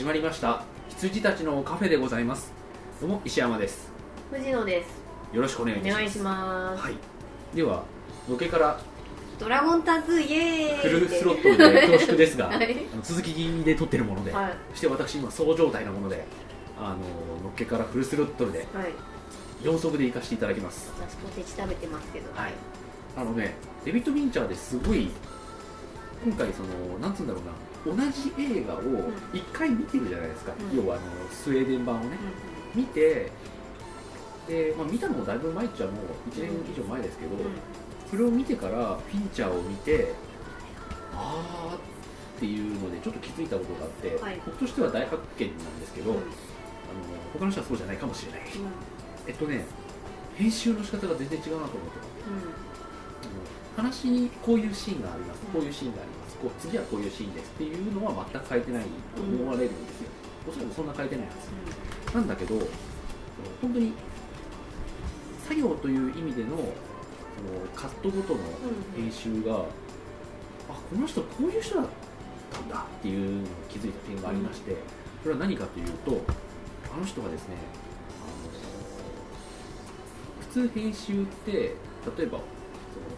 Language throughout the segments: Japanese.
始まりました。羊たちのカフェでございます。どうも石山です。藤野です。よろしくお願いいたします。お願いします、はい。ではロケからドラゴンタズーイエーイフルスロットルで恐縮ですが、はい。あの続きで撮ってるもので、はい。そして私今そう状態なものであののっけからフルスロットルではい。4速で行かせていただきます。私ポテチ食べてますけど。はい。あのねデビッド・ヴィンチャーですごい今回そのなんつうんだろうな同じ映画を一回見てるじゃないですか、うん。要はあのスウェーデン版をね、見てで、まあ、見たのもだいぶ前っちゃもう1年以上前ですけど、うん。うんそれを見てからフィンチャーを見てあーっていうのでちょっと気づいたことがあって、はい。僕としては大発見なんですけど、うん。あの他の人はそうじゃないかもしれない、うん。えっとね編集の仕方が全然違うなと思ってあの話にこういうシーンがあります、こういうシーンがありますこう次はこういうシーンですっていうのは全く変えてないと思われるんですよ、おそらくそんな変えてないはず。なんだけどその本当に作業という意味でのそのカットごとの編集が、あこの人こういう人だったんだっていうのを気づいた点がありまして、それは何かというとあの人はですねあの普通編集って例えば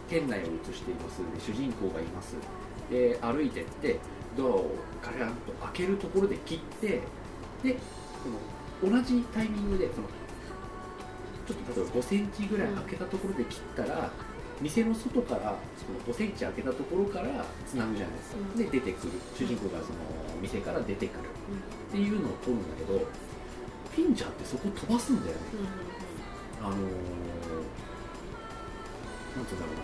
店内を映しています。で主人公がいますで歩いてってドアをガランと開けるところで切ってでその同じタイミングでそのちょっと例えば5センチぐらい開けたところで切ったら、店の外からその5センチ開けたところからつなぐじゃないですか、うん。で出てくる。主人公がその店から出てくる。っていうのを撮るんだけどフィンチャーってそこ飛ばすんだよね。あのー、なんつうんだろう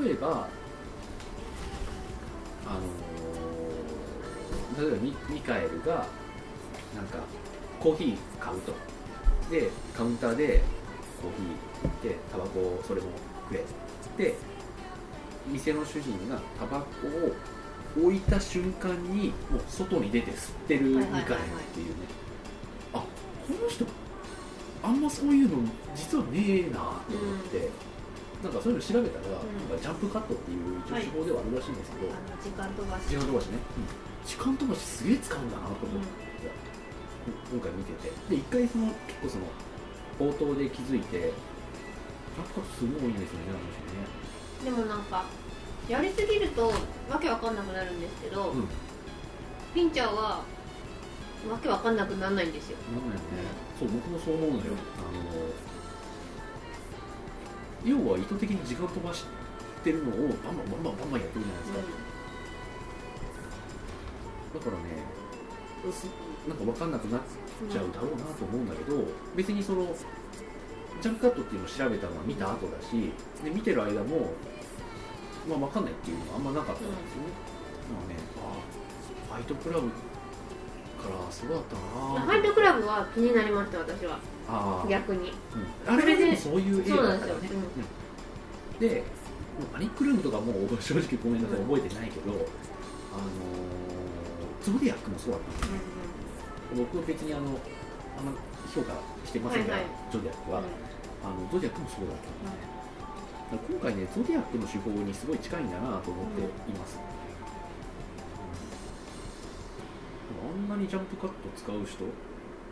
な。例えばあのー例えばミミカエルがなんかコーヒー買うと。でカウンターでコーヒーでタバコをそれもくれで店の主人がタバコを置いた瞬間にもう外に出て吸ってるミカエルっていうね、あこの人あんまそういうの実はねえなと思って、なんかそういうの調べたら、んなん。かジャンプカットっていう一応手法ではあるらしいんですけど、あの時間飛ばし。時間飛ばしね、時間飛ばしすげえ使うんだなと思って、今回見てて。で一回その結構その冒頭で気づいてジャンプカットすごい多いんですよねあの人ね。でもなんかやりすぎるとわけわかんなくなるんですけど、うん。ピンチャーはわけわかんなくならないんですよね。そう僕もそう思うのよ、あの要は意図的に時間飛ばしてるのをバンバンバンバンバンバンやってるじゃないですか、だからねすなんか分かんなくなっちゃうだろうなと思うんだけど、別にそのジャンプカットっていうのを調べたのは見た後だしで見てる間も、まあ、分かんないっていうのはあんまなかったんですよね、まあねあファイトクラブからそうだったなファイトクラブは気になりました私は逆に。うん。あれはでもそういう映画だからね。ですよ。うん。パニックルームとかもう 正直ごめんなさい覚えてないけど、あのーゾディアックもそうだったんです僕は別にあのあんま評価してませんが、はいはい。ゾディアックは、あのゾディアックもそうだったん。ですね、今回ねゾディアックの手法にすごい近いんだなと思っています、うん。あんなにジャンプカット使う人まあ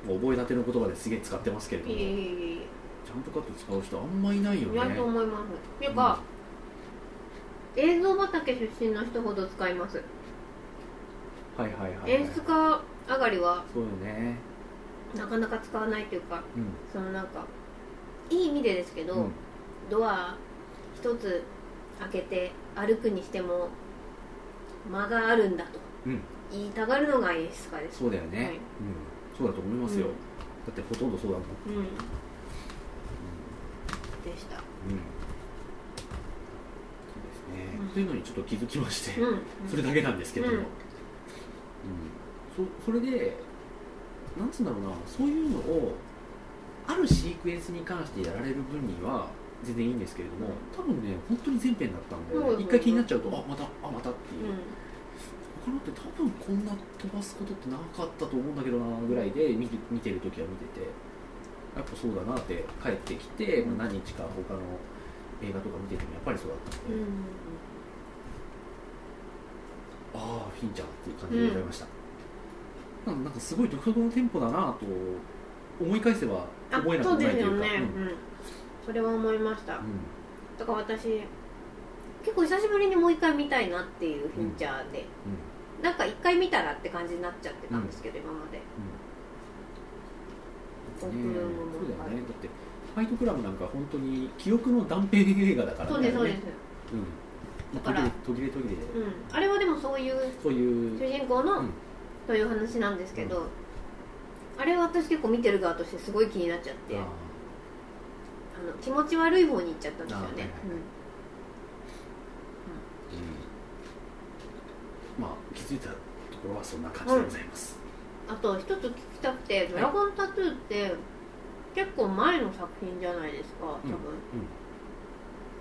覚えたての言葉ですげえ使ってますけれども。いえいえいえ。いジャンプカット使う人あんまいないよね。えいやと思います。っていうか、映像畑出身の人ほど使います、はいはいはい、はい、演出家上がりはそうよね。なかなか使わないっていうかうん。そのなんかいい意味でですけど、うん。ドア一つ開けて歩くにしても間があるんだとうん。言いたがるのが演出家です。そうだよね、はい。うんそうだと思いますよ、うん。だってほとんどそうだもん、うん。でした。うん。そうですね、うん。というのにちょっと気づきまして、うん。それだけなんですけども、ううん。んそそれでなんつうんだろうな。そういうのをあるシークエンスに関してやられる分には全然いいんですけれども。多分ね本当に全編だったんで、ね一回気になっちゃうとあまたあまたっていう、うん他のって多分こんな飛ばすことってなかったと思うんだけどなぐらいで見て見てる時は見ててやっぱそうだなって帰ってきて、まあ、何日か他の映画とか見ててもやっぱりそうだったんで、うんあフィンチャーっていう感じでございました、なんかなんかすごい独特のテンポだなと思い返せばあ思えなくそうもないというか。ですよね、うん。それは思いました、うん。だから私結構久しぶりにもう一回見たいなっていうフィンチャーで、なんか一回見たらって感じになっちゃってたんですけど、今まで。コンクルーそうだよね。だってファイトクラブなんか本当に記憶の断片映画だからね。そうですそうです、うん、だから途切れ途切れで、うん、あれはでもそういうそういう主人公の、うん。という話なんですけど、あれは私結構見てる側としてすごい気になっちゃってああの気持ち悪い方に行っちゃったんですよね、あはいはいーうんまあ気づいたところはそんな感じでございます、うん。あと一つ聞きたくて「ドラゴンタトゥー」って結構前の作品じゃないですか多分、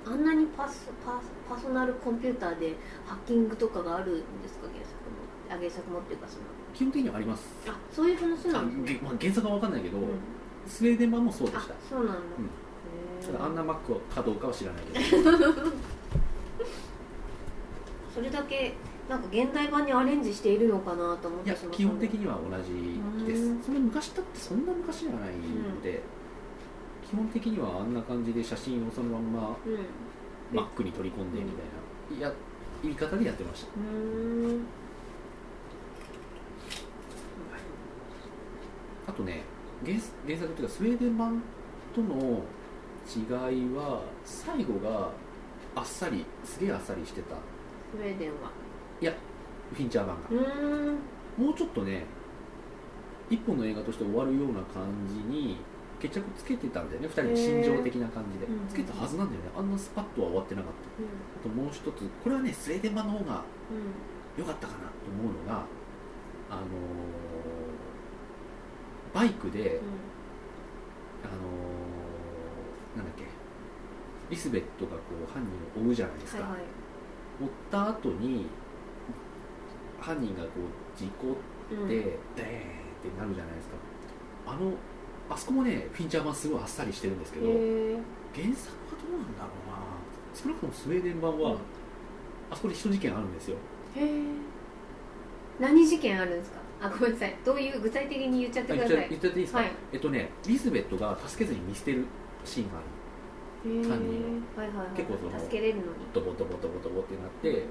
あんなにパスパスパーソナルコンピューターでハッキングとかがあるんですか原作も。あ原作もっていうかその。基本的にはあります。あそういう話あなんですね、げまあ、原作は分かんないけど、うん。スウェーデン版もそうであした。そうなんだ、ん。へー。ただアンナ・マックかどうかは知らないけど。それだけなんか現代版にアレンジしているのかなと思ってしまった基本的には同じです。うん。その昔だってそんな昔じゃないので、基本的にはあんな感じで写真をそのまんまうん。マックに取り込んでみたいな、いや言い方でやってました。あとね原原作っていうかスウェーデン版との違いは最後があっさりすげえあっさりしてた。スウェーデンはフィンチャー版がうーん。もうちょっとね一本の映画として終わるような感じに決着つけてたんだよね。2人の心情的な感じで、うん。つけたはずなんだよね。あんなスパッとは終わってなかった。あともう一つこれはねスウェーデン版の方が良かったかなと思うのがあのーバイクで、あのーなんだっけリスベットがこう犯人を追うじゃないですか、はいはい。追った後に犯人がこう事故うん。って、でーんってなるじゃないですか。あのあそこもねフィンチャー版すごいあっさりしてるんですけど原作はどうなんだろうな。少なくともスウェーデン版は、うん。あそこで一事件あるんですよ。へー。何事件あるんですか？あごめんなさい。どういう具体的に言っちゃってあください。言っちゃ言っていいですか、はい。えっとねリスベットが助けずに見捨てるシーンがある。犯人はいはいはい結構その助けれるのに。ドボドボドボドボってなって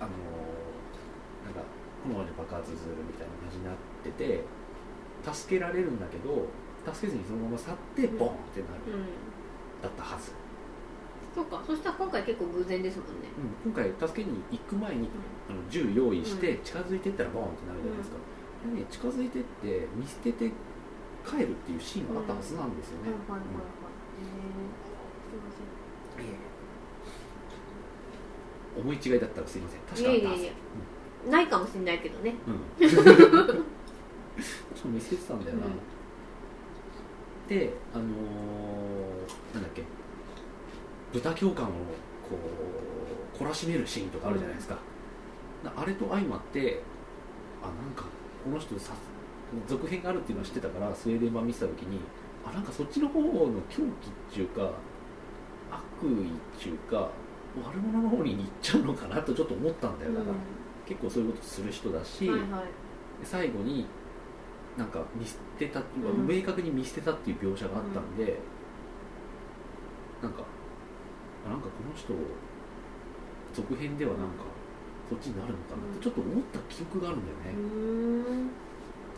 あのなんか炎で爆発するみたいな感じになってて助けられるんだけど助けずにそのまま去ってボーンってなる、うん。だったはず、そうか。そしたら今回結構偶然ですもんね。うん、今回助けに行く前にあの銃用意して近づいてったらボーンってなるじゃないですか、でね、近づいてって見捨てて帰るっていうシーンがあったはずなんですよね、はいはいはいはい。へーすいません。思い違いだったらすいません。確かあったはず。いやいやいやないかもしれないけどね。うん。確か見捨ててたんだよな、うん。であのーなんだっけ。豚教官をこう懲らしめるシーンとかあるじゃないですか、なあれと相まってあなんかこの人さ続編があるっていうのは知ってたからスウェーデン版見てた時にあなんかそっちの方の狂気っていうか悪意っていうか悪者の方に行っちゃうのかなとちょっと思ったんだよ。だから、結構そういうことする人だし、はいはい。で最後になんか見捨てたうん。明確に見捨てたっていう描写があったんで、なんかあなんかこの人続編ではなんかそっちになるのかなってちょっと思った記憶があるんだようね、ーん。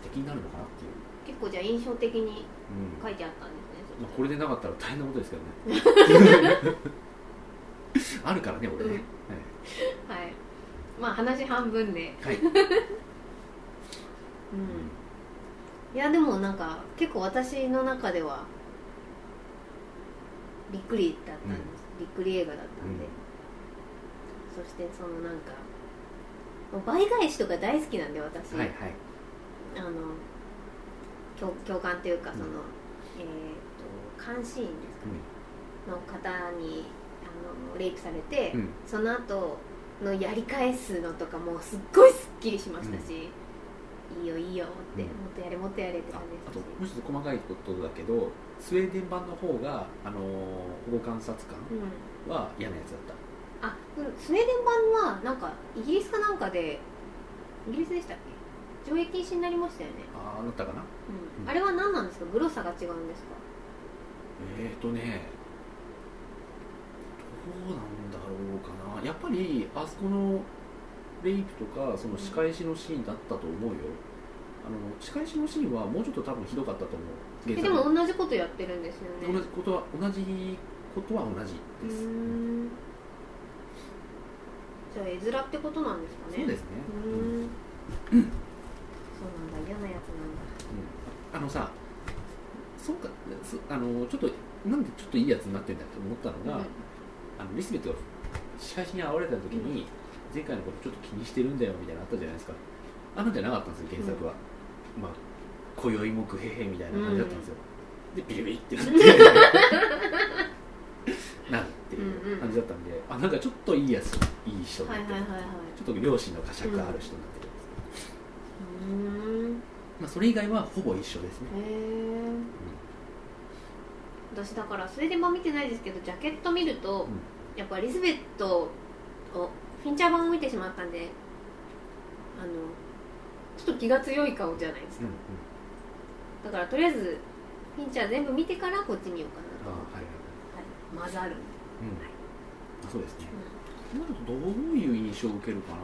敵になるのかなっていう、結構じゃあ印象的にうん。書いてあったんですねまあ、これでなかったら大変なことですけどね。あるからね俺ね、うん。はいまあ話半分で。はい、は いうん。いやでもなんか結構私の中ではびっくりだったんです、びっくり映画だったんで、そしてそのなんか倍返しとか大好きなんで私、はいはい。あの共共感というかその、うん。えっ、と監視員ですかね、の方にあのレイプされて、うん。その後のやり返すのとかもすっごいすっきりしましたし、いいよいいよって、うん。もっとやれもっとやれってあ感じあとでもう一つ細かいことだけどスウェーデン版の方があの保護観察官うん。は嫌なやつだった。あスウェーデン版はなんかイギリスかなんかでイギリスでしたっけ？上映禁止になりましたよね、ああなったかな？うん。あれは何なんですか？グロさが違うんですか？えーとねどうなんだろうかな。やっぱりあそこのレイプとかその仕返しのシーンだったと思うよ。あの仕返しのシーンはもうちょっと多分ひどかったと思う。でも同じことやってるんですよね。同じことは同じことは同じうです、じゃあ絵面ってことなんですかね。そうですね、ん。ん。そうなんだ。嫌なやつなんだ。あのさそうかそあのちょっとなんでちょっといいやつになってんだって思ったのが、あのリスベットが仕返しに遭われた時に、前回のことちょっと気にしてるんだよみたいなのあったじゃないですか。あんなんじゃなかったんですよ原作は、まあ今宵もグヘヘみたいな感じだったんですよ、でビリビリってなってなるっていう感じだったんで、あなんかちょっといいやついい人になってる、はいはいはいはい。ちょっと両親の呵責ある人になってるんです、うーん。まあ、それ以外はほぼ一緒ですね、へえ私だからスウェーデン版見てないですけどジャケット見ると、うんやっぱリズベットをフィンチャー版を見てしまったんであのちょっと気が強い顔じゃないですか、うんうんだからとりあえずフィンチャー全部見てからこっち見ようかなあはいはいはい、混ざる、うん。あそうですね、なるとどういう印象を受けるかな。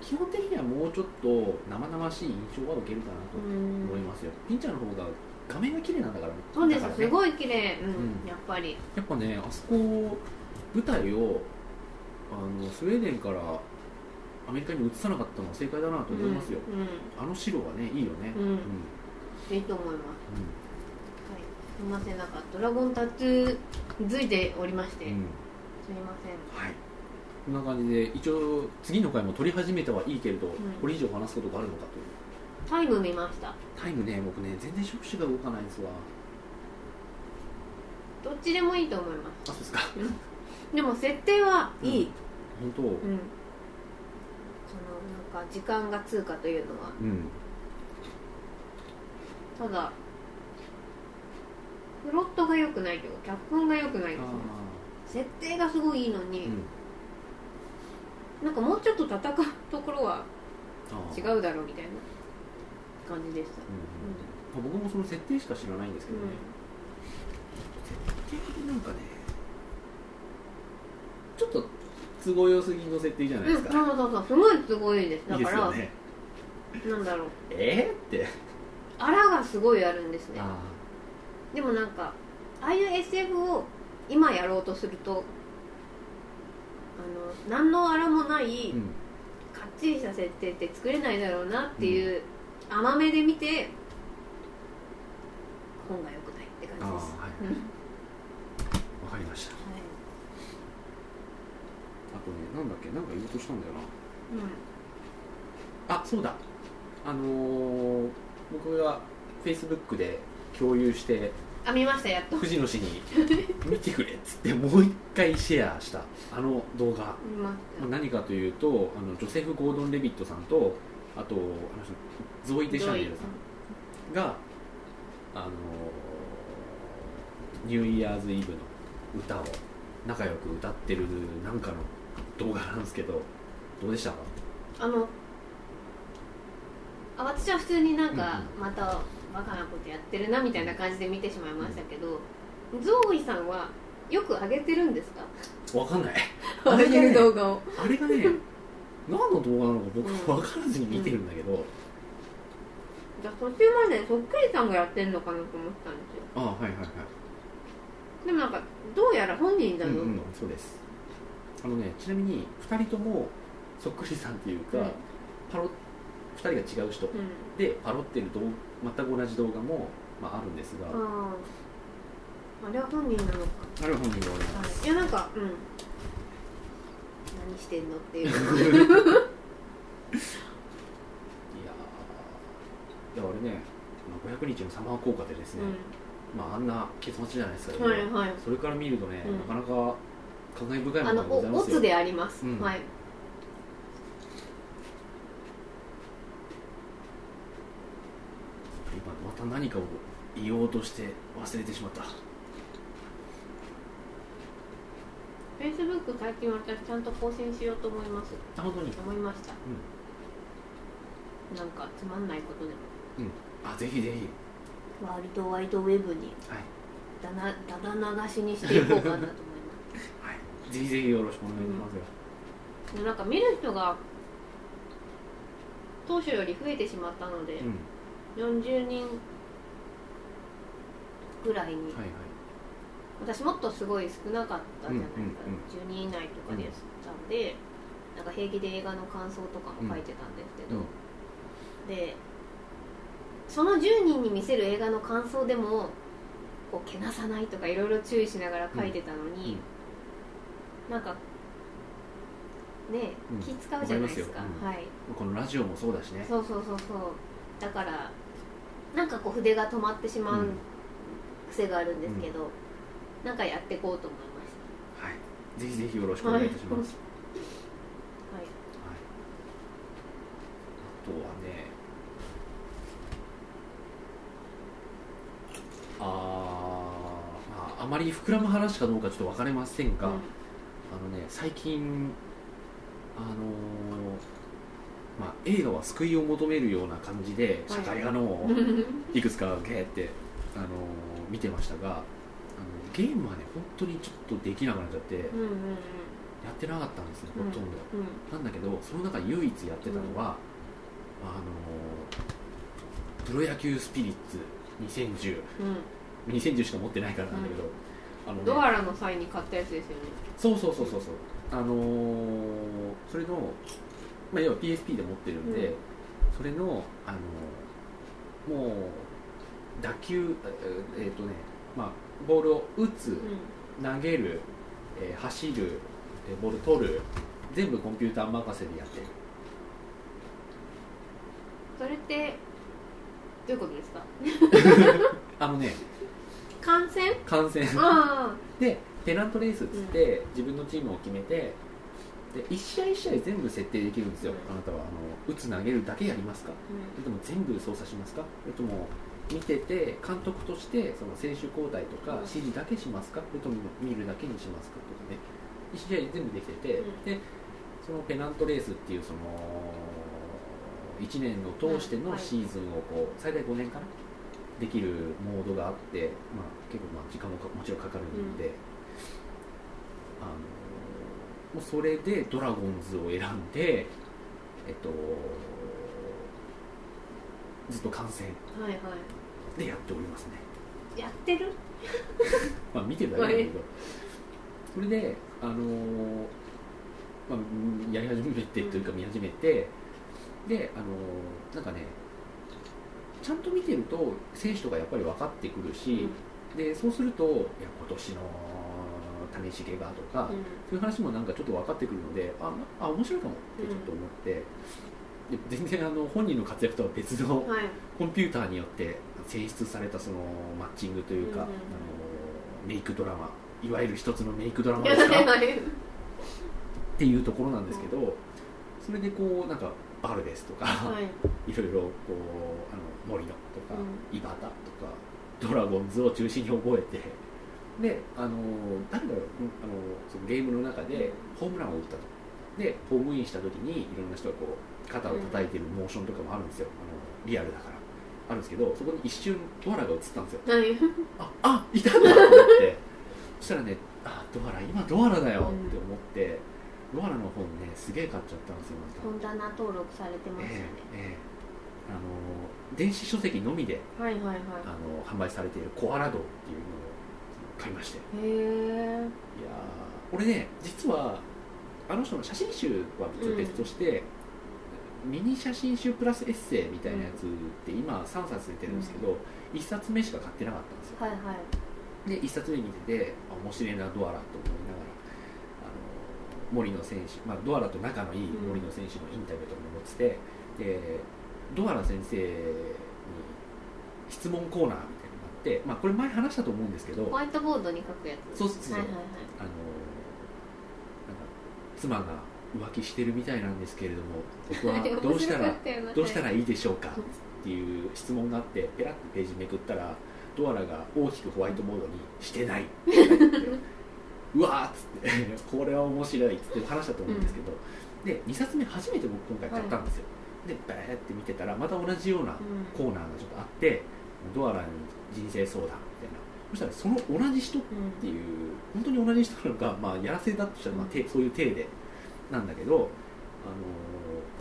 基本的にはもうちょっと生々しい印象は受けるかなとうん思いますよ、ピンチャーの方が画面が綺麗なんだからそうです、ね。すごい綺麗。うん、うん。やっぱり。やっぱねあそこ舞台をあのスウェーデンからアメリカに移さなかったのは正解だなと思いますよ、うんあの城はねいいよね。うん、うん。うんいいと思います。はい。すみませんなんかドラゴンタトゥーについておりまして、うん。うんすみません。はい。こんな感じで一応次の回も撮り始めてはいいけれど、ん。これ以上話すことがあるのかというタイム見ました。タイムね僕ね全然触手が動かないんですわ。どっちでもいいと思いまあそうですか。すでも設定はいい、本当。うん。そのなんか時間が通過というのは。うん。ただプロットが良くないというか脚本が良くないですねあ設定がすごいいいのーに、うん。なんかもうちょっと戦うところは違うだろうみたいな感じでした、うんうん。僕もその設定しか知らないんですけどね、設定なんかねちょっと都合良すぎの設定じゃないうん、ですか、そうそうそう。すごいすごいです。だいいからですよね。なんだろう。え？ー、って。あらがすごいあるんですね。あでもなんかああいう SF を今やろうとするとあの何のあらもないーうん。かっちりした設定って作れないだろうなっていう甘めで見て本が良くないって感じです。はい。かりました。はい。あとねなんだっけ？なんか言おうとしたんだようん。なあそうだ。あのー、僕がフェイスブックで共有してあ見ましたやっと。藤野氏に 見てくれっつってもう一回シェアしたあの動画。見ました。何かというとあのジョセフ・ゴードン・レビットさんとあとあの人ゾイ・デ・シャネルさんがあのニューイヤーズ・イブの歌を仲良く歌ってるなんかの動画なんですけどどうでした？あのあ私は普通になんかうまたバカなことやってるなみたいな感じで見てしまいましたけど、ゾーイさんはよく上げてるんですか？わかんない。上げてる動画を。あれがね 何の動画なのか僕分からずに見てるんだけど、じゃあ途中までそっくりさんがやってんのかなと思ったんですよ。ああはいはいはい。でもなんかどうやら本人だぞと、うんうん、そうです。あのねちなみに2人ともそっくりさんっていうか、うん。パロ2人が違う人。うん。でパロってる動全く同じ動画も、まあ、あるんですが、あああれは本人なのか。あれは本人がおりまはい。す、いやなんかうん。何してんのっていう いやーいやあれね、まあ、500日のサマー効果でですね、まあ、あんな結末じゃないですか、うん、はい。はいそれから見るとね、うん。なかなか感慨深いもあののがございますよ。おオツであります、うん。はい。今また何かを言おうとして忘れてしまった。フェェイスブック最近私ちゃんと更新しようと思います。あ本当に？思いました、なんかつまんないことでもあぜひぜひ。ワールドワイドウェブにはい。だなだだ流しにしていこうかなと思います。はい。ぜひぜひよろしくお願いしますよ、でなんか見る人が当初より増えてしまったので、うん。40人ぐらいに、はいはい。私もっとすごい少なかったじゃないですか、うんうん10人以内とかでしたんで、なんか平気で映画の感想とかも書いてたんですけど、でその10人に見せる映画の感想でもこうけなさないとかいろいろ注意しながら書いてたのに、なんかねうん。気使うじゃないですか、わかりますよ。はい。このラジオもそうだしね。そうそうそうそう。だからなんかこう筆が止まってしまう癖があるんですけど、なんかやっていこうと思いましはい。ぜひぜひよろしくお願いいたします、はいあとはねあー、まあ、あまり膨らむ話かどうかちょっと分かれませんが、うん。あのね最近あのーまあ、映画は救いを求めるような感じで社会派のを いくつかゲーって、あのー見てましたがあのゲームはね本当にちょっとできなくなっちゃってやうんうんうん。ってなかったんですねほうん。とんど、うん。なんだけどその中唯一やってたのは、あのープロ野球スピリッツ2010うん2010しか持ってないからなんだけど、あのね。ドアラの際に買ったやつですよね。そうそうそうそうそう。あのーそれの、まあ、要は PSP で持ってるんで、うん。それの、あのーもう打球えーえーとねまあボールを打つう投げる、えー走る、えーボール取る全部コンピューター任せでやってる。それってどういうことですか？あのね感染？観戦あでペナントレースっつって、自分のチームを決めてで1試合1試合全部設定できるんですよ、うん。あなたはあの打つ投げるだけやりますか？あ、それとも全部操作しますか？それとも見てて監督としてその選手交代とかうん。指示だけしますか？それとも見るだけにしますか？とかね。1試合全部できてて、うん。でそのペナントレースっていうその1年を通してのシーズンをこう最大5年かな？できるモードがあって、まあ、結構まあ時間もかもちろんかかるんで、あのもうそれでドラゴンズを選んでえっとずっと観戦はいはでやっておりますね。いやってる？まあ見てるだけだけど。それであのーまあうんやり始めてというか見始めてであのーなんかねちゃんと見てると選手とかやっぱり分かってくるし、でそうするといや今年の谷繁がとか、そういう話もなんかちょっと分かってくるのでああ面白いかもってちょっと思って、で全然あの本人の活躍とは別のコンピューターによって選出されたそのマッチングというか、あのメイクドラマいわゆる一つのメイクドラマですか？っていうところなんですけどそれでこうなんかバルデスとか、はい。いろいろこうあの森野とか、う井端とかドラゴンズを中心に覚えてであの誰だろううんあのそのゲームの中でホームランを打ったと。でホームインした時にいろんな人がこう肩を叩いてるモーションとかもあるんですよ。あのリアルだから。あるんですけどそこに一瞬ドアラが映ったんですよ。はい。ああいたんだと思って。そしたらねあドアラ今ドアラだよって思って、ドアラの本ねすげえ買っちゃったんですよ本棚登録されてますよね。ええええ。あの電子書籍のみではいはいはあの販売されているコアラドっていうのを買いまして。いいへえ。やー俺ね実はあの人の写真集は別として、ミニ写真集プラスエッセイみたいなやつって今3冊出てるんですけど、1冊目しか買ってなかったんですよ。はいはい。で1冊目見ててあ面白いなドアラと思いながら森野選手、まあ、ドアラと仲のいい森野選手のインタビューとかも載ってて、でドアラ先生に質問コーナーみたいなのがあって、まあ、これ前話したと思うんですけどホワイトボードに書くやつ。そうそうそう、はいはいはい。あのなんか妻が浮気してるみたいなんですけれども僕はどうしたらどうしたらいいでしょうか？っていう質問があってペラッとページめくったらドアラが大きくホワイトボードに「してない」って書いて うわーっつって これは面白いっつって話したと思うんですけど、で2冊目初めて僕今回買ったんですよ、でバーって見てたらまた同じようなコーナーがちょっとあって、ドアラに人生相談みたいな。そしたらその同じ人っていう本当に同じ人なのか、まあ、やらせだとしたら、まあ、てそういう体でなんだけど、あの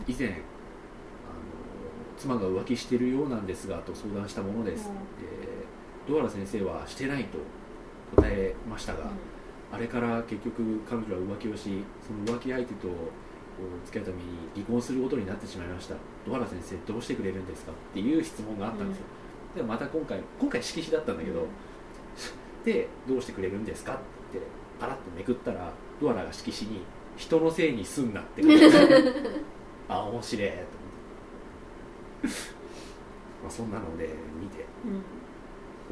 ー以前、あのー妻が浮気してるようなんですがと相談したものです、うん。でドアラ先生はしてないと答えましたが、あれから結局彼女は浮気をしその浮気相手と付き合うために離婚することになってしまいました。ドアラ先生どうしてくれるんですかっていう質問があったんですよ、でもまた今回今回色紙だったんだけど、でどうしてくれるんですかってパラッとめくったらドアラが色紙に「人のせいにすんな」って書いてあ 面白いと思って。まあそんなので見て。うん。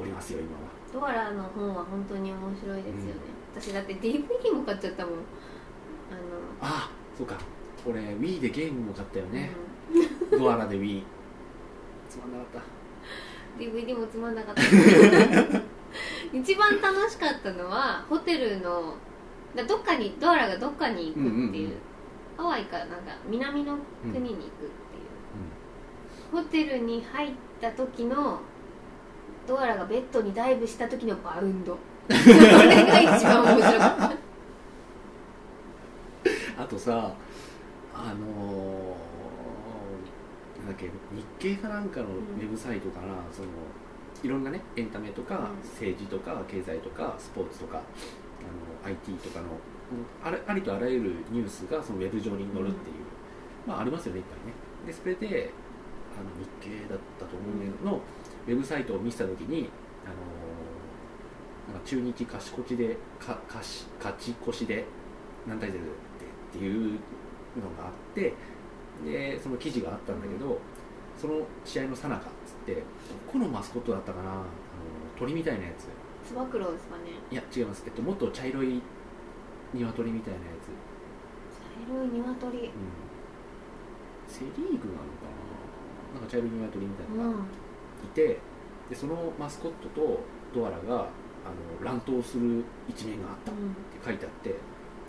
おりますよ今は。ドアラの本は本当に面白いですよね、私だって DVD も買っちゃったもん。ああそうか。俺 Wii でゲームも買ったよの、ね、ドアラで Wii つまんなかった。うん、DVD もつまんなかった。一番楽しかったのはホテルのだどっかにドアラがどっかに行くっていう,、うんうんうん。ハワイかなんか南の国に行くっていう、ホテルに入った時のドアラがベッドにダイブした時のバウンドこれが一番面白かった。あとさあのーなんだっけ日経かなんかのウェブサイトかな、そのいろんなねエンタメとか、うん。政治とか経済とかスポーツとかあの IT とかのうん。あれありとあらゆるニュースがそのウェブ上に載るっていう、まあありますよねいっぱいね。でそれであの日経だったと思うけどの、ウェブサイトを見せた時にあのーなんか中日勝ち越しでか勝ち勝ち越しで何対0でっていうのがあってでその記事があったんだけどその試合のさなかっつってどこのマスコットだったかなあの鳥みたいなやつ。つば九郎ですかね。いや違います、えっと、もっと茶色い鶏みたいなやつ、茶色い鶏。うん、セ・リーグなのかな？なんか茶色い鶏みたいなのがうん。いてでそのマスコットとドアラがあの乱闘する一面があったって書いてあって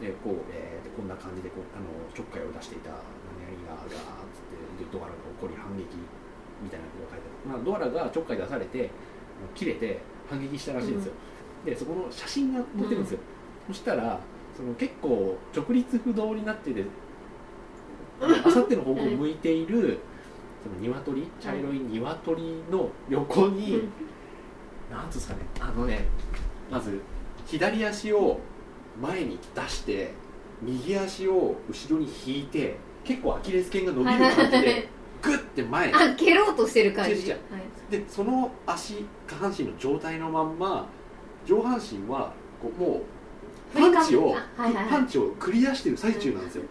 でこう、えーでこんな感じでこうあのちょっかいを出していた何々がガーッつってでドアラが怒り反撃みたいなことが書いてある、まあ、ドアラがちょっかい出されて切れて反撃したらしいんですよ、でそこの写真が載ってるんですよ、そしたらその結構直立不動になっててあさっての方向を向いているその鶏茶色い鶏の横に、なんつうんですかね。あのねまず左足を前に出して右足を後ろに引いて結構アキレス腱が伸びる感じでグッて前。にあ蹴ろうとしてる感じ。はい。でその足下半身の状態のまんま上半身はこうもうパンチを、あはいはいはい。パンチを繰り出してる最中なんですよ、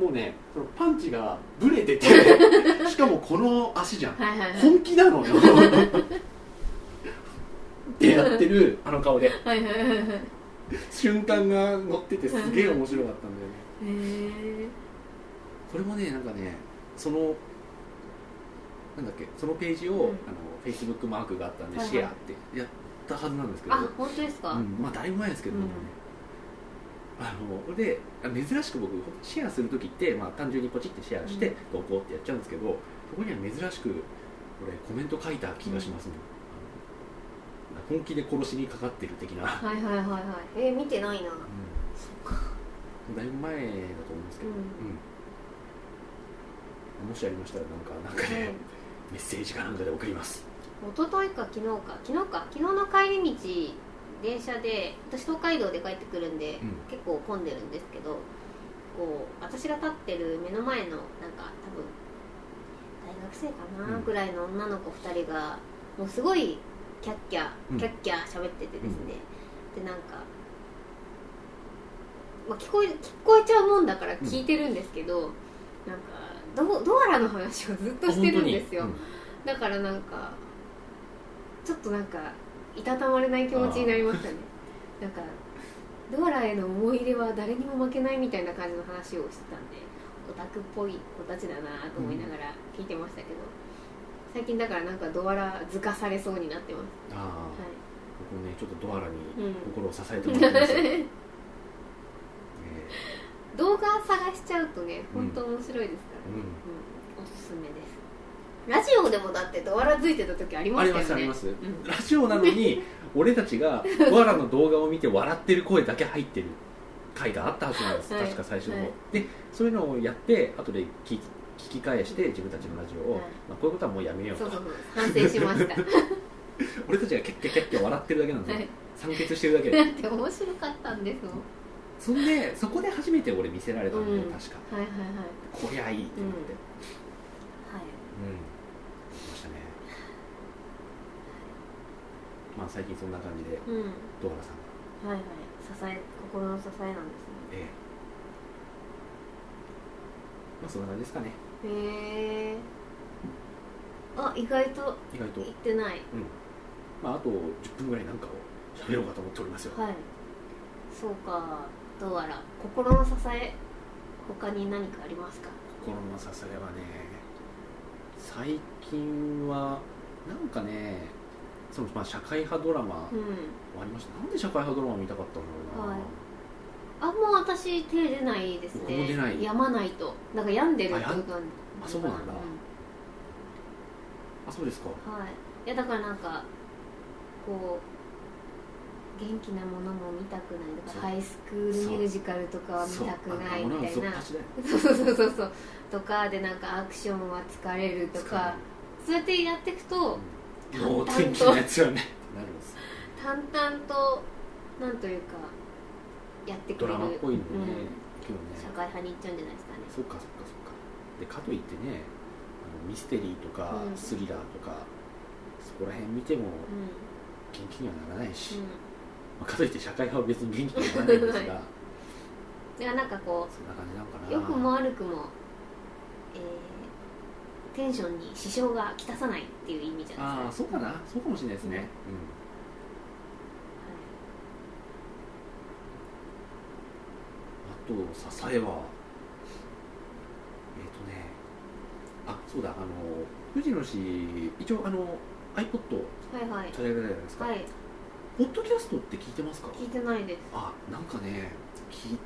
もうねそのパンチがブレてて しかもこの足じゃん。はいはいはい。本気なのよってやってるあの顔で。はいはいはいはい。へ瞬間が乗っててすげえ面白かったんだよね。えこれもねなんかねそのなんだっけそのページを、うん。あのフェイスブックマークがあったんで、はいはい。シェアってやったはずなんですけど。あ本当ですか、うん、まあだいぶ前ですけどもね、あのであ珍しく僕シェアする時って、まあ、単純にポチってシェアして、どうこうってやっちゃうんですけどそこには珍しく俺コメント書いた気がしますもん、本気で殺しにかかってる的な、はいはいはいはい。えー、見てないな。うん。だいぶ前だと思うんですけど、うん。うん。もしありましたらなんかなんかね、メッセージかなんかで送ります。一昨日か昨日か。昨日か。昨日の帰り道電車で私東海道で帰ってくるんで、うん。結構混んでるんですけどこう私が立ってる目の前のなんか多分大学生かな、うん。ぐらいの女の子2人がもうすごいキャッキャうん。キャッキャ喋っててですね、でなんか、まあ、聞こえ聞こえちゃうもんだから聞いてるんですけど、なんかドドアラの話をずっとしてるんですよ、あ本だからなんかちょっとなんかいたたまれない気持ちになりましたね。なんかドアラへの思い入れは誰にも負けないみたいな感じの話をしてたんでオタクっぽい子たちだなと思いながら聞いてましたけど、最近だからなんかドアラづかされそうになってます。ああ、は僕もねちょっとドアラにうん。心を支えてもらってます。よ、い動画探しちゃうとね本当面白いですからね、うん、おすすめです。ラジオでもだってドアラついてた時ありましたよね。ありますあります、うん、ラジオなのに 俺たちがドアラの動画を見て笑ってる声だけ入ってる回があったはずなんです、はい、確か最初の、はい、でそういうのをやって後で聞聞き返して自分たちのラジオを、はい、まあ、こういうことはもうやめようと。そうそうそう反省しました。俺たちがキャッキャキャッキャ笑ってるだけなんですよ、酸欠してるだけだって面白かったんですもんそんでそこで初めて俺見せられたんだよ、うん、確かはいはいはいこりゃいいって思って、うん、はいうんまあ、最近そんな感じで、うん、ドーラさんがはいはい支え心の支えなんですねええまあそんな感じですかねへえあ意外と意外と。言ってない。うん。まああと10分ぐらいなんかを喋ろうかと思っておりますよ。はい。そうか。どうやら心の支え他に何かありますか？心の支えはね最近はなんかねそのまあ社会派ドラマもありました、うん、なんで社会派ドラマ見たかったんだろうな、はいあもう私手出ないですね。出ない。やまないと。なんか病んでるってことなんあそうなんだ、うん、あそうですか。はい。いやだからなんかこう元気なものも見たくないとかハイスクールミュージカルとかは見たくないみたいな。そう。そう。そうそうとかでなんかアクションは疲れるとか。そうやってやっていくと、もう天気のやつよね。淡々となんというかやってくれる。ドラマっぽいのね、うん、今日ね。社会派にいっちゃうんじゃないですかね。そっかそっかそっか。でかといってねあのミステリーとか、スリラーとかそこら辺見ても元気にはならないし、まあ、かといって社会派は別に元気にはならないんですが。い。やなんかこうそんな感じなのかな。良くも悪くも、えー、テンションに支障がきたさないっていう意味じゃないですか。ああそうかな。そうかもしれないですね、うんと支えはえっ、ー、とねあそうだあの藤野氏一応あの iPod はいはい。立ち上じゃないですか、はい、ポッドキャストって聞いてますか？聞いてないです。あなんかね聞い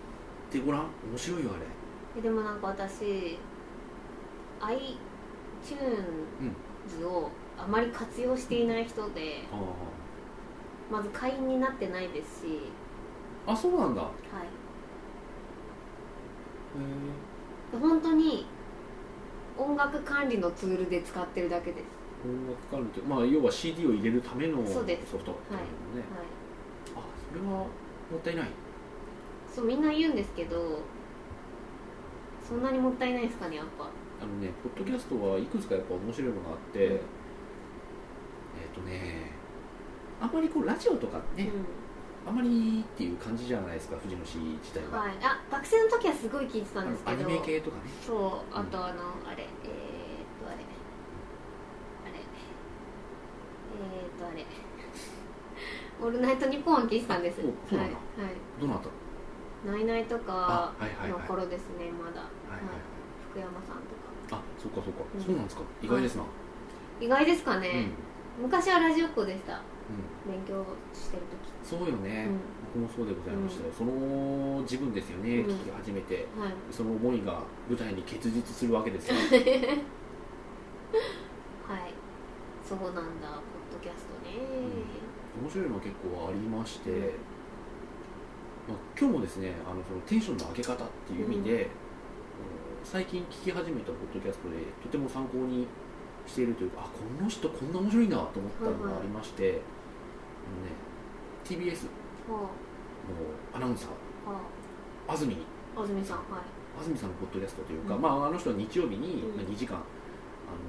てごらん？面白いよあれ。えでもなんか私 iTunes をあまり活用していない人で、うん、まず会員になってないですし。あそうなんだ。はい本当に音楽管理のツールで使ってるだけで。す音楽管理ってまあ要は CD を入れるためのソフトっていうのね、はい、はい、あそれはもったいない。そうみんな言うんですけどそんなにもったいないですかねやっぱ。あのねポッドキャストはいくつかやっぱ面白いのがあって、うん、えっ、とねあんまりこうラジオとかね、うんあまりっていう感じじゃないですか藤野氏自体は、はい、あ学生の時はすごい聞いてたんですけど。アニメ系とかね。そうあとあの、うん、あれえー、っとあれ。あれ。えー、っとあれ「オールナイトニッポン」は聞いてたんです。そうなんだ、はい、どなた？ナイナイとかの頃ですね、まだ、はいはい、福山さんとか。あそっかそっか、うん、そうなんですか。意外ですな、意外ですかね、うん、昔はラジオっ子でした勉強してる時。そうよね、僕もそうでございましたよ、その自分ですよね、聞き始めて、はい、その思いが舞台に結実するわけですよ。はい。そうなんだポッドキャストね、面白いのは結構ありまして、まあ、今日もですねあのそのテンションの上げ方っていう意味で、最近聞き始めたポッドキャストでとても参考にしているというかあこの人こんな面白いなと思ったのがありまして、はいはい、ね TBS のアナウンサー、安住。安住さんはい。安住さんのポッドキャストというか、うん、まあ、あの人は日曜日に2時間、あ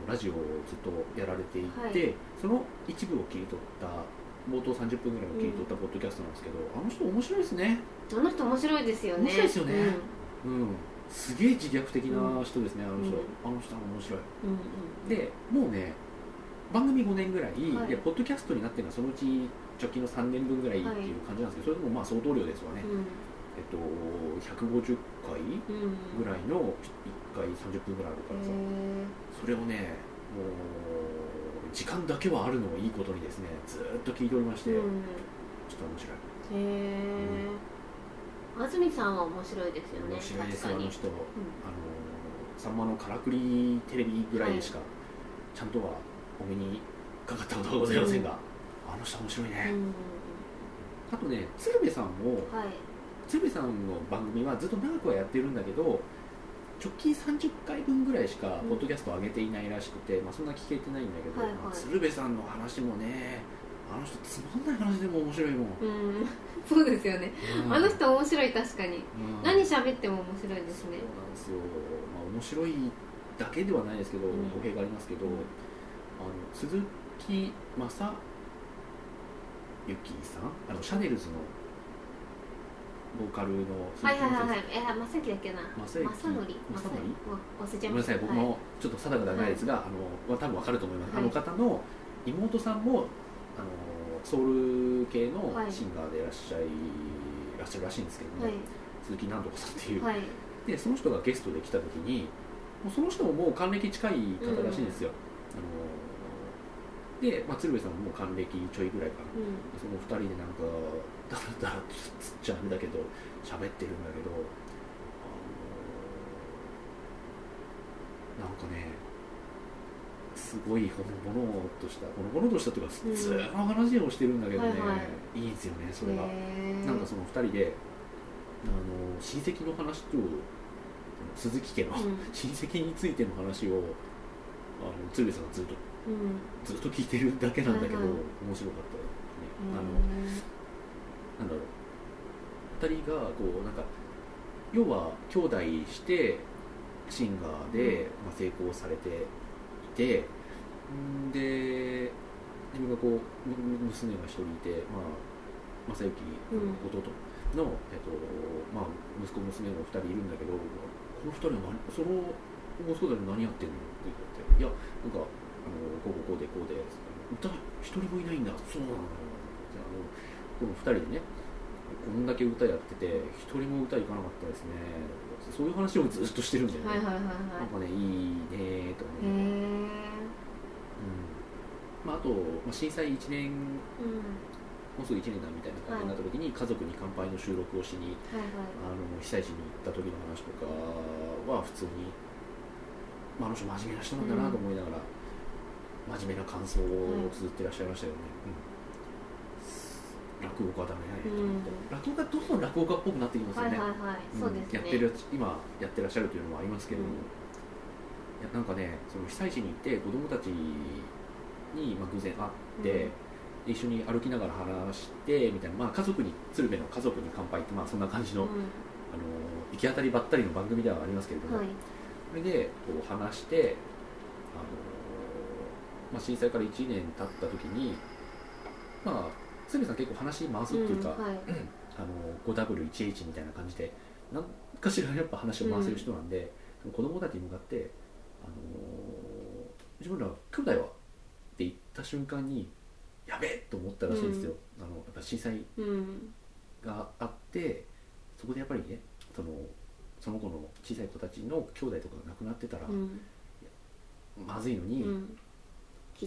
のラジオをずっとやられていて、はい、その一部を切り取った冒頭30分ぐらいを切り取ったポッドキャストなんですけど、うん、あの人面白いですね。あの人面白いですよね。面白いですよね、うん、うん。すげえ自虐的な人ですね、あの人、あの人は面白い、でもうね番組5年ぐらい、はい、いやポッドキャストになってるのはそのうち直近の3年分ぐらいっていう感じなんですけど、それでもまあ相当量ですわね、えっと、150回ぐらいの1回30分ぐらいあるからさ、それをねもう時間だけはあるのをいいことにですねずっと聞いておりまして、ちょっと面白い。へえ、安住さんは面白いですよね面白いですよあの人、あのさんまのからくりテレビぐらいでしか、ちゃん。とはお目にかかったことはございませんが、あの人面白いね、うん。あとね鶴瓶さんもはい。鶴瓶さんの番組はずっと長くはやってるんだけど直近30回分ぐらいしかうん。ポッドキャストを上げていないらしくて、まあ、そんな聞けてないんだけど、はいはい。まあ鶴瓶さんの話もねあの人つまんない話でも面白いもん、うん。そうですよね、うん。あの人面白い確かに、うん。何喋っても面白いですね。そうなんですよ、まあ、面白いだけではないですけど、うん。語弊がありますけど、うんあの鈴木正幸さん？あのシャネルズのボーカルのはいはいはいいはい。えー、正樹だっけな。正行正則。正正則？忘れちゃいました。ごめんなさい、僕はいもちょっと定かではないですが、あの多分わかると思います、はい。あの方の妹さんもあのソウル系のはいシンガーでいらっしゃい、らっしゃるらしいんですけども、はい。鈴木なんとかさんっていう、はい。でその人がゲストで来た時にもうその人ももう還暦近い方らしいんですよ、あので、まあ、鶴瓶さんももう還暦ちょいぐらいかな、うん。その2人でなんかだらだらとつっちゃあれだけど喋ってるんだけどあのなんかねすごいほのぼのとしたほのぼのとしたというかうん普通の話をしてるんだけどね、はいはい。いいんですよねそれが、なんかその2人であの親戚の話と鈴木家の、うん。親戚についての話をあの鶴瓶さんがずっとうんずっと聞いてるだけなんだけど、はいはい。面白かったね、うんあのなんだろう。2人がこうなんか要は兄弟してシンガーで、まあ、成功されていてんで自分がこうむ娘が1人いて、まあ、正行うん。弟の、えっとまあ、息子娘が2人いるんだけどこの2人は何その息子たち何やってんのって言っていやなんかあのこうこうこうでこうで歌一人もいないんだ。そうなの。じゃああのこの2人でねこんだけ歌やってて一人も歌いかなかったですね。そういう話をずっとしてるんだよね、はいはいはいなんかねいいねとかへね、えうん。まあ、あと、まあ、震災1年うんもうすぐ1年だみたいな感じになった時に、家族に乾杯の収録をしにはいはい。あの被災地に行った時の話とかは普通に、まあ、あの人真面目な人なんだなと思いながら、真面目な感想を綴ってらっしゃいましたよね、うん。落語家だね、うん。落語家どんどん落語家っぽくなってきますよね、やってる今やってらっしゃるというのもありますけれども、うん。いやなんかねその被災地に行って子供たちに、まあ、偶然会って、で一緒に歩きながら話してみたいな、まあ、家族に鶴瓶の家族に乾杯って、まあ、そんな感じの、うあの行き当たりばったりの番組ではありますけれども、んはい。それでこう話して、あのまあ、震災から1年経った時に、まあ、鶴瓶さん結構話回すっていうか、んはい。あの 5W1H みたいな感じで何かしらやっぱ話を回せる人なんで、その子供たちに向かって、あの自分ら兄弟はって言った瞬間にやべえと思ったらしいんですよ、あのやっぱ震災うん。があってそこでやっぱりねそのその子の小さい子たちの兄弟とかが亡くなってたら、うん。まずいのに、うん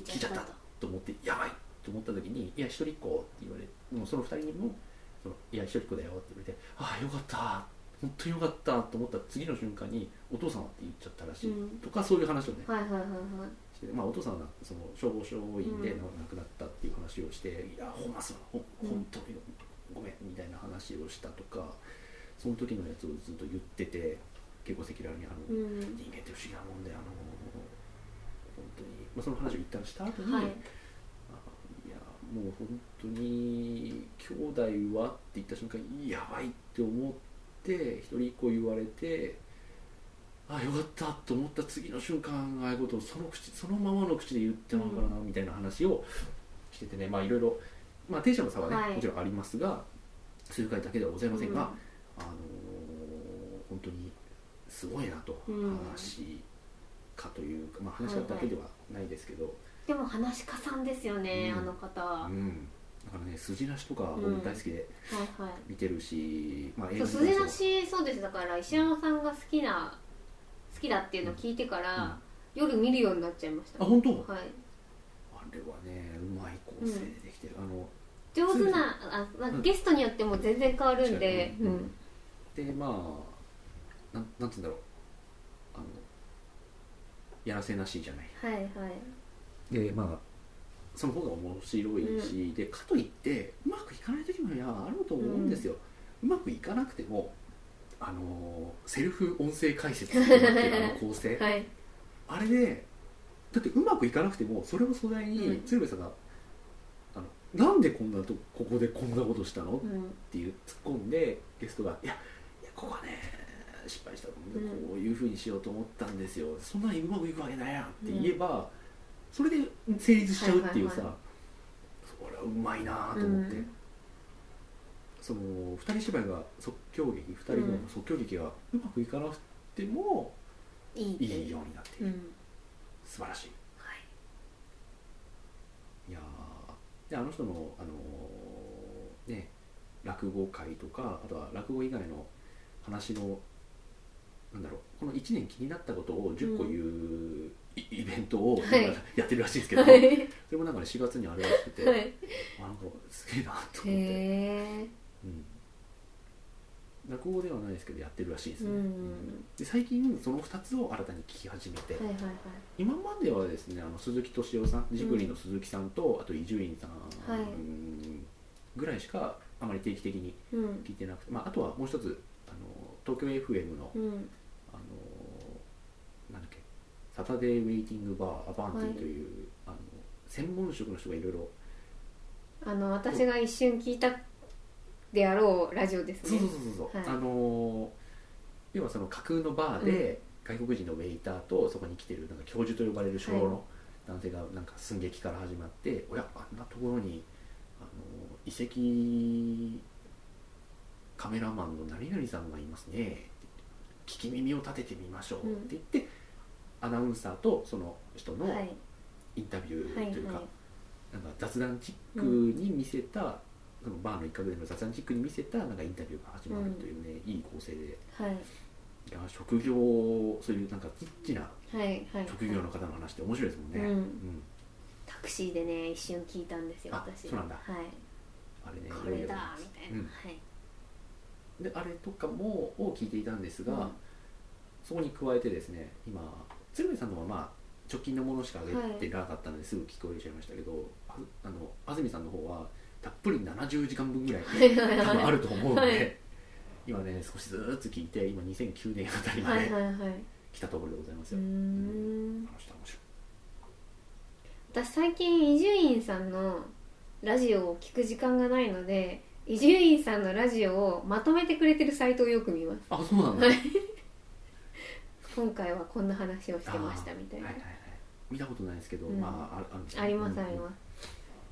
聞いちゃったと思ってやばいと思った時に「いや一人っ子」って言われもうその二人にもその「いや一人っ子だよ」って言われて「ああよかった本当によかった」と思った次の瞬間に「お父さんは?」って言っちゃったらしい、うん。とかそういう話をねはいはいはいはい。してまあ、お父さんはその消防署員でうん。亡くなったっていう話をして「いやほんますほうん。本当にごめん」みたいな話をしたとかその時のやつをずっと言ってて結構赤裸々にあの、うん。人間って不思議なもんであの本当に、まあ、その話を一旦した後に、はい。あいやもう本当に兄弟はって言った瞬間にやばいって思って一人っ子言われてあよかったと思った次の瞬間ああいうことをその口そのままの口で言ってまうからなみたいな話をしててねまあいろいろまあ定者の差はね、はい。もちろんありますが数回だけではございませんが、うん。あのー本当にすごいなと、うん話かというか、まあ、話し方だけではないですけど、でも話し家さんですよね、うん。あの方。はうん。だからね筋なしとか僕うん。大好きでいはい。見てるし、まあ、映そう筋なしそうです。だから石山さんが好きな好きだっていうのを聞いてから、夜見るようになっちゃいました。あ本当？はい。あれはねうまい構成でできてる、あの上手なあなんかゲストによっても全然変わるんで、うんうん。でまあなんなんて言うんだろうやらせなしじゃない。はいはい。でまあその方が面白いし、でかといってうまくいかない時もいやあると思うんですよ、うまくいかなくてもあのセルフ音声解説ってなってるあの構成。はい。あれでだってうまくいかなくてもそれを素材にうん。鶴瓶さんが、あの「なんでこんなとここでこんなことしたの?」っうん。ていう突っ込んでゲストが「いやいやここはね失敗したこういうふうにしようと思ったんですよ。そんなにうまくいくわけないやん」って言えば、それで成立しちゃうっていうさ、はいはいはそれはうまいなと思って、うん。その二人芝居が即興劇二人の即興劇がうまくいかなくてもいいようになっている、うん。素晴らしい。はい。いやー。であの人の、あのーね、落語会とかあとは落語以外の話のなんだろうこの1年気になったことを10個言う、イイベントをやってるらしいんですけど、はい。それもなんかね4月にあるらしくて、はい。あなんかすげえなと思って、うん、落語ではないですけどやってるらしいですね、うんうんで最近その2つを新たに聞き始めて、はいはいはい。今まではですねあの鈴木敏夫さんジブリの鈴木さんと、あと伊集院さんはいぐらいしかあまり定期的にうん。聞いてなくて、まあ、あとはもう一つあの東京 FM の,、うんサタデーウェイティングバーアバンティという、あの専門職の人がいろいろ。あの私が一瞬聞いたであろうラジオですね。そうそうそうそう、はい。あの要はその架空のバーで、外国人のウェイターとそこに来てるなんか教授と呼ばれる小はい。の男性がなんか寸劇から始まって、おやあんなところにあの遺跡カメラマンの何々さんがいますね。って聞き耳を立ててみましょううんって言って、アナウンサーとその人のはい。インタビュはいーというか、はいなんか雑談チックに見せた、そのバーの一角での雑談チックに見せたなんかインタビューが始まるというね、いい構成で。はい。いや職業そういうなんかニッチなはいはい。職業の方の話って面白いですもんね、うん。うん。タクシーでね一瞬聞いたんですよあ私。そうなんだ。はい。あれねこれだみたいな、うん。はい。であれとかもを聞いていたんですが、うん。そこに加えてですね今鶴瓶さんのはまあ直近のものしか上げてなかったのですぐ聞こえちゃいましたけど、ああの安住さんの方はたっぷり70時間分ぐらいはい。はいはい多分あると思うので、はい。今ね少しずつ聞いて今2009年あたりまではいはいはい。来たところでございますよ、私最近伊集院さんのラジオを聞く時間がないので伊集院さんのラジオをまとめてくれてるサイトをよく見ます。あそうなんだ、はい今回はこんな話をしてましたみたいな、はいはいはい。見たことないですけど、うん。まあああるんですよありますうんありま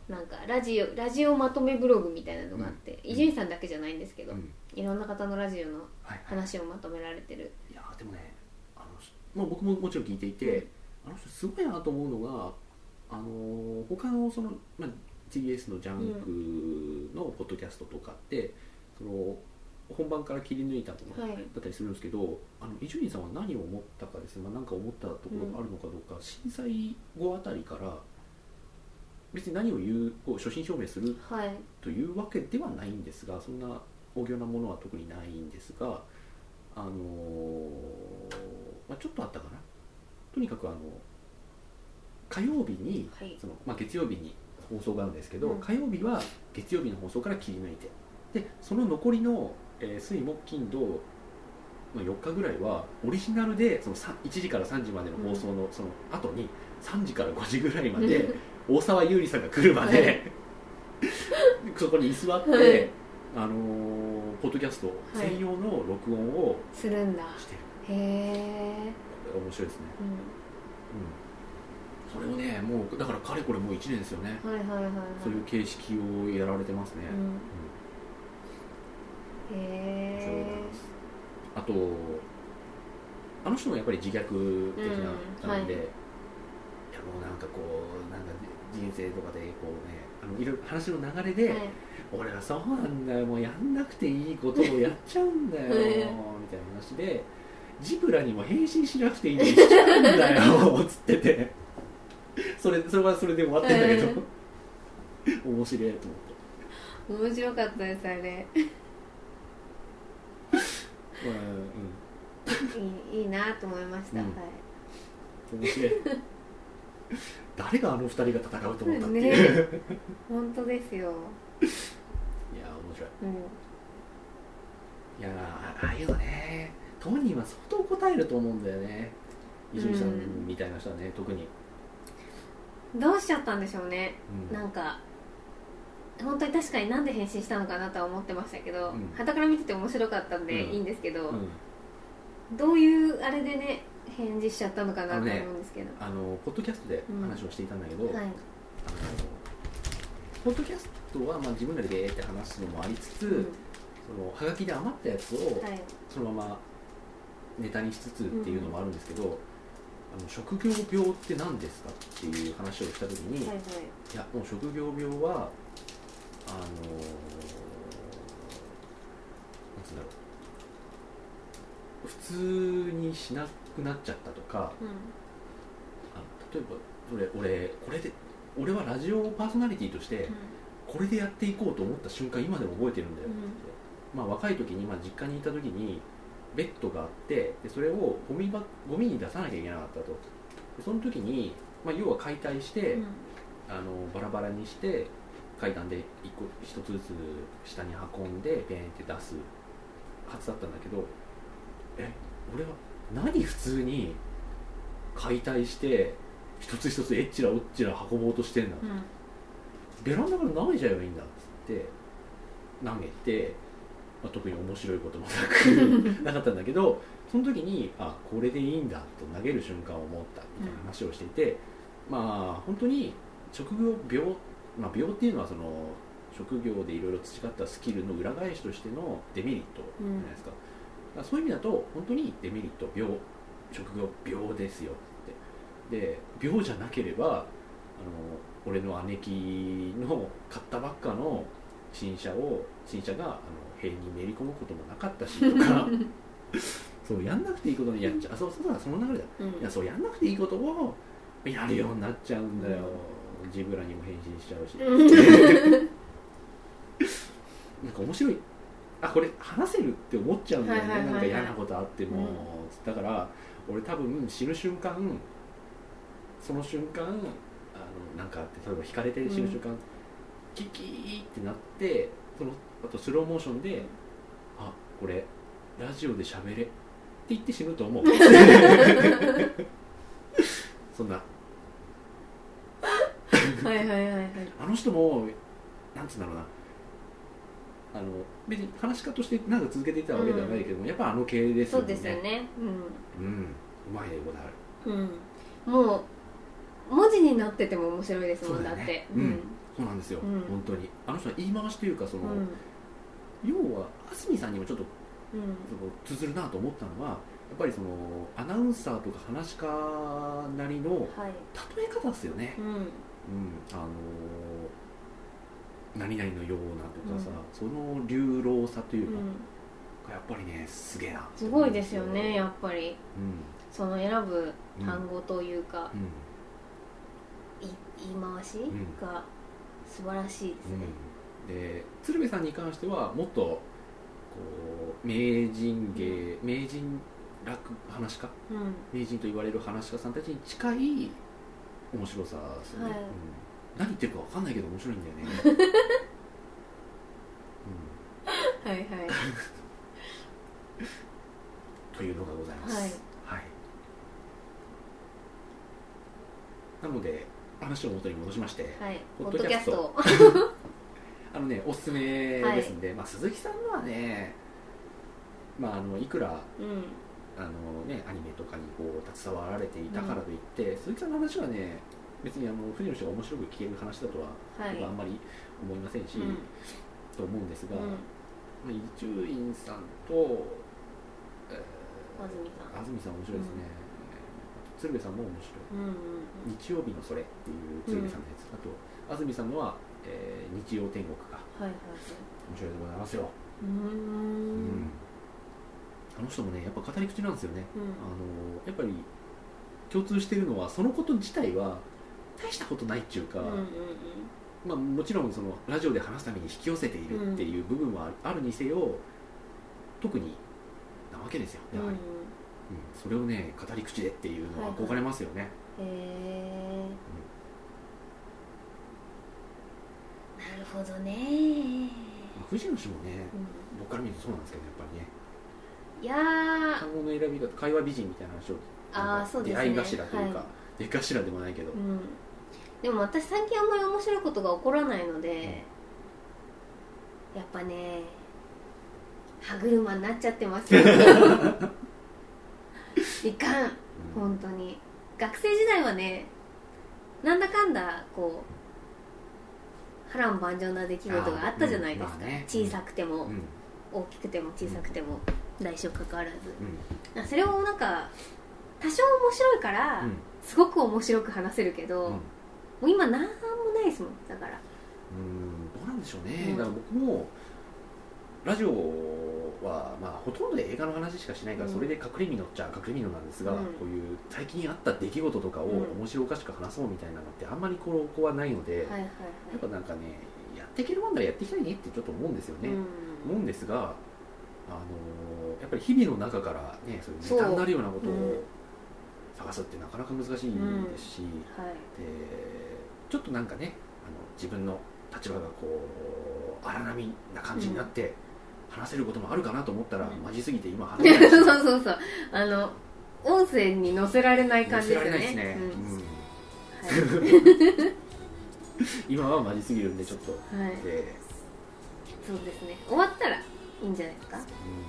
す、なんかラジオラジオまとめブログみたいなのがあってうん。伊集院さんだけじゃないんですけど、うん。いろんな方のラジオのはいはい。話をまとめられてる。いやでもねあの、まあ、僕ももちろん聞いていて、あの人すごいなと思うのがあの他のその、まあ、TBS のジャンクのポッドキャストとかって、その本番から切り抜いたものはい。だったりするんですけどあの伊集院さんは何を思ったかですね、まあ、何か思ったところがあるのかどうか、震災後あたりから別に何を言うこう初心表明するはい。というわけではないんですがそんな大行なものは特にないんですが、あのーまあ、ちょっとあったかな。とにかくあの火曜日にはい。その、まあ、月曜日に放送があるんですけど、うん。火曜日は月曜日の放送から切り抜いてでその残りの、えー水木金土、まあ、4日ぐらいはオリジナルでそのさ1時から3時までの放送のその後に3時から5時ぐらいまで大沢優里さんが来るまで、そこに居座って、はい。あのーポッドキャスト専用の録音をするんだ。してる、へえ、面白いですね、ううん、それをねもうだからかれこれもう1年ですよね、ん、はいはいはいはい。そういう形式をやられてますね、うん、あとあの人もやっぱり自虐的なうんなんで、はい。い、やもうなんかこうなんか人生とかでこうねあのいろいろ話の流れで、はい。俺はそうなんだよもうやんなくていいことをやっちゃうんだよみはい。たいな話でジブラにも返信しなくていいのにしちゃうんだよつってて。それそれはそれで終わってんだけど、面白いと思って面白かったですあれいいいいなと思いました、うん。はい。面白い。誰があの二人が戦うと思ったっていう、ね。本当ですよ、いや面白い。うん、いやあああいうのね当人は相当答えると思うんだよね。伊集院さん。みたいな人はね、特に、どうしちゃったんでしょうね。うん。なんか本当に確かになんで変身したのかなとは思ってましたけどうん。傍、から見てて面白かったんでうん。いいんですけど、うん。どういうあれでね返事しちゃったのかなと思うんですけど、あのポッドキャストで話をしていたんだけど、はい。あのポッドキャストはまあ自分らでべーって話すのもありつつ、うん。そのはがきで余ったやつをはい。そのままネタにしつつっていうのもあるんですけど、あの職業病って何ですかっていう話をした時に、はいい、はいやもう職業病はあのなんつうんだろう。普通にしなくなっちゃったとかうん。あ例えばそれ俺これで俺はラジオパーソナリティとしてこれでやっていこうと思った瞬間今でも覚えてるんだよ、まあ、若い時に、まあ、実家にいた時にベッドがあってでそれをゴミばゴミに出さなきゃいけなかったと。でその時に、まあ、要は解体して、うん。あのバラバラにして階段で一個一つずつ下に運んでペンって出すはずだったんだけどえ俺は何普通に解体して一つ一つえっちらおっちら運ぼうとしてんだ、うん。ベランダから投げちゃえばいいんだっつって投げて、まあ、特に面白いこともなく なかったんだけどその時にあこれでいいんだと投げる瞬間を思ったみたいな話をしていて、まあ本当に職業病、まあ、病っていうのはその職業でいろいろ培ったスキルの裏返しとしてのデメリットじゃないですか,、だからそういう意味だと本当にデメリット病職業病ですよって。で病じゃなければあの俺の姉貴の買ったばっかの新車を新車があの塀にめり込むこともなかったしとか。そうやんなくていいことにやっちゃう。あそうそうだその流れだ。うん。いやそうやんなくていいことをやるようになっちゃうんだよ、ジブラにも変身しちゃうし、うん。なんか面白い。あこれ話せるって思っちゃうんだよね、はいはいなんか嫌なことあっても、だから俺多分死ぬ瞬間その瞬間あのなんかあって例えば引かれて死ぬ瞬間、キキーってなってそのあとスローモーションであこれラジオで喋れって言って死ぬと思う。そんなはいはいはいはい。あの人もなんつうんだろうな。あの別に話し家としてなんか続けていたわけではないけども、やっぱあの系ですよね。そうですよね。うん。うまい英語であるうん、うん、もう文字になってても面白いですもんだよねだってうん。そうなんですよ、うん。本当に。あの人は言い回しというかその、うん。要は安住さんにもちょっとうん。通ずるなと思ったのはやっぱりそのアナウンサーとか話し家なりのはい。例え方ですよね、うんうん、あの何々のようなとかさ、その流浪さというか、うん。やっぱりねすげえな。すごいですよねやっぱり。うん。その選ぶ単語というか、言い回しん。が素晴らしいですね、うん、で鶴瓶さんに関してはもっとこう名人芸名人楽話家？うん。名人と言われる話し家さんたちに近い面白さですよね、はい。うん。何言ってるか分かんないけど面白いんだよね、うん、はいはい。というのがございます。はい。はい。なので話を元に戻しましてはい。ポポッドキャスト。ト あのねおすすめですんで、まあ、鈴木さんのはね、まあ、あのいくらうんあの、ね、アニメとかにこう携わられていたからといって、鈴木さんの話はね別にあの藤野氏が面白く聞ける話だとははい。僕はあんまり思いませんし、うん。と思うんですが、うん。まあ伊集院さんと、えー安住さん。安住さん面白いですね、鶴瓶さんも面白い。うんうん日曜日のそれっていう鶴瓶さんのやつ、あと安住さんのは、えー日曜天国か。はいはい面白いでございますよ、うーんあの人もねやっぱ語り口なんですよね、うん。あのやっぱり共通してるのはそのこと自体は大したことないっていうか、うんうんまあ、もちろんそのラジオで話すために引き寄せているっていう部分はあるにせよ特になんわけですよやうんはり、うんそれをね語り口でっていうのは憧れますよね、へえなるほどね。まあ藤野氏もねうん。僕から見るとそうなんですけどやっぱりねいやー。単語の選び方会話美人みたいな話をあーそうですね。出会い頭というか、は出頭でもないけど、うん。でも私最近あんまり面白いことが起こらないので、やっぱね歯車になっちゃってますよ。いかん。うん本当に。学生時代はねなんだかんだこう波乱万丈な出来事があったじゃないですか、ね。小さくても、うん。大きくても小さくても大小関わらず。うん。それをなんか多少面白いから、うん。すごく面白く話せるけど、うん。もう今なんもないですもん。だから。うんどうなんでしょうね、うん。だから僕もラジオは、まあ、ほとんど映画の話しかしないから、うん。それで隠れみのっちゃ隠れみのなんですが、うん。こういう最近あった出来事とかをうん。面白おかしく話そうみたいなのってあんまりこうこはないので、はいはいはい。やっぱなんかねやっていけるもんならやっていきたいねってちょっと思うんですよね、思うんですが、あのーやっぱり日々の中からねそういうネタになるようなことそううん。を探すってなかなか難しいですし、はい。でちょっとなんかねあの自分の立場がこう荒波な感じになって話せることもあるかなと思ったら、うん。マジすぎて今話せない。そうそうそうあの音声に載せられない感じですよね。今はマジすぎるんでちょっと、はい、はい、えそうですね。終わったらいいんじゃないですか？ーうん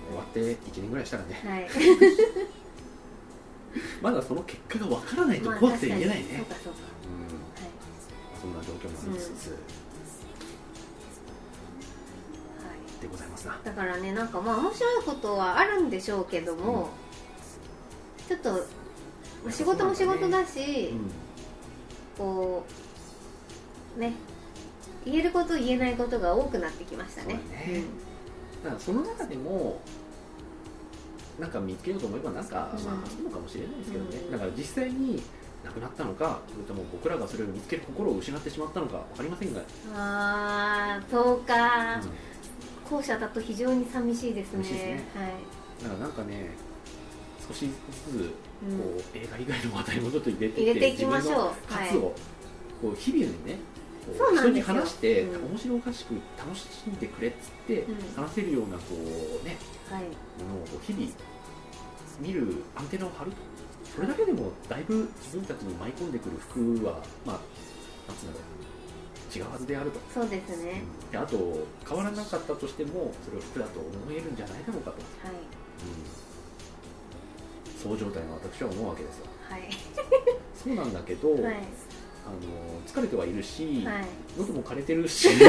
終わって1年ぐらいしたらね。はい。まだその結果がわからないとまあ怖くて言えないね、そうかそうか。うん。そんな状況もありつつ、はい、はい。でございますな。だからねなんかまあ面白いことはあるんでしょうけども、ちょっとまあ仕事も仕事だし、うんこうね言えること言えないことが多くなってきましたね。そうだねだからその中でもなんか見つけようと思えばなんか、うん。まああるのかもしれないですけどね、うんだから実際に亡くなったのかそれとも僕らがそれを見つける心を失ってしまったのか分かりませんが、ああそうか、うん。後者だと非常に寂しいですね。寂しいですね。はい。だからなんかね少しずつこうん。う、映画以外の話題もちょっと入れて入れていきましょう。自分の活を、こう日々にね人に話して、うん。面白おかしく楽しんでくれっつって、うん。話せるようなこうねはい。ものを日々見るアンテナを張ると。それだけでもだいぶ自分たちに舞い込んでくる服はまあなんつうんだろう違うはずであると、そうですね。であと変わらなかったとしてもそれを服だと思えるんじゃないだろうかと、はい。そう状態の私は思うわけですよ。はい。そうなんだけど、はいあの疲れてはいるし、はい。喉も枯れてるし。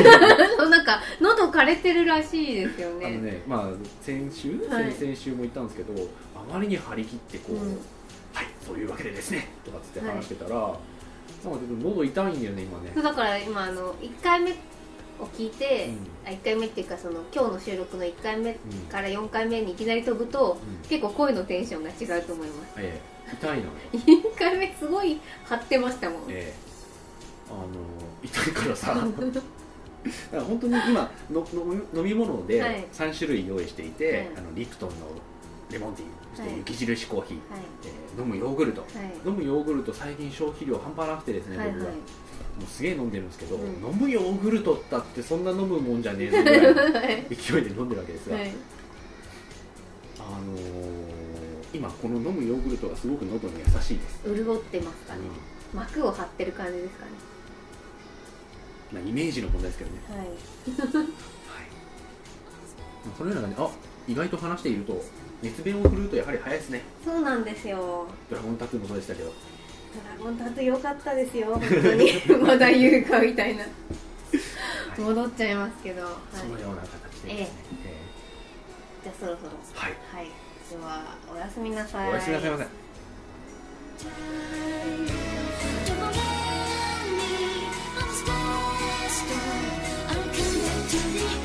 なんか喉枯れてるらしいですよあのねねまあ先週、はい。先々週も言ったんですけどあまりに張り切ってこう、うん。はいそういうわけでですねとかっつってはい話してたら、なんかちょっと喉痛いんだよね今ね。だから今あの1回目を聞いて、うん。あ1回目っていうかその今日の収録の1回目うん。から4回目にいきなり飛ぶとうん。結構声のテンションが違うと思います。ええ。痛いのよ、1回目すごい張ってましたもん。ええ。あの痛いからさ。だから本当に今のの飲み物ではい。3種類用意していて、はい。あのリプトンのレモンティーそしてはい。雪印コーヒー、はい。えー飲むヨーグルト。はい。飲むヨーグルト最近消費量半端なくてですね、はいはい。僕はもうすげえ飲んでるんですけど、うん。飲むヨーグルトったってそんな飲むもんじゃねえぞぐらい勢いで飲んでるわけですが、はい。あのー今この飲むヨーグルトがすごく喉に優しいです、潤ってますかね。う膜を張ってる感じですかね。んまあ、イメージの問題ですけどね、はい。はい。まあ、そのような感じ。であ意外と話していると熱弁を振るうとやはり早いですね。そうなんですよ。ドラゴンタトゥーもそうでしたけどドラゴンタトゥー良かったですよ本当に。まだ言うかみたいな。戻っちゃいますけど、はい、そのような形で、ねえ。ええ、じゃあそろそろ。はい、はい、ではおやすみなさい。おやすみなさいませ「Yeah.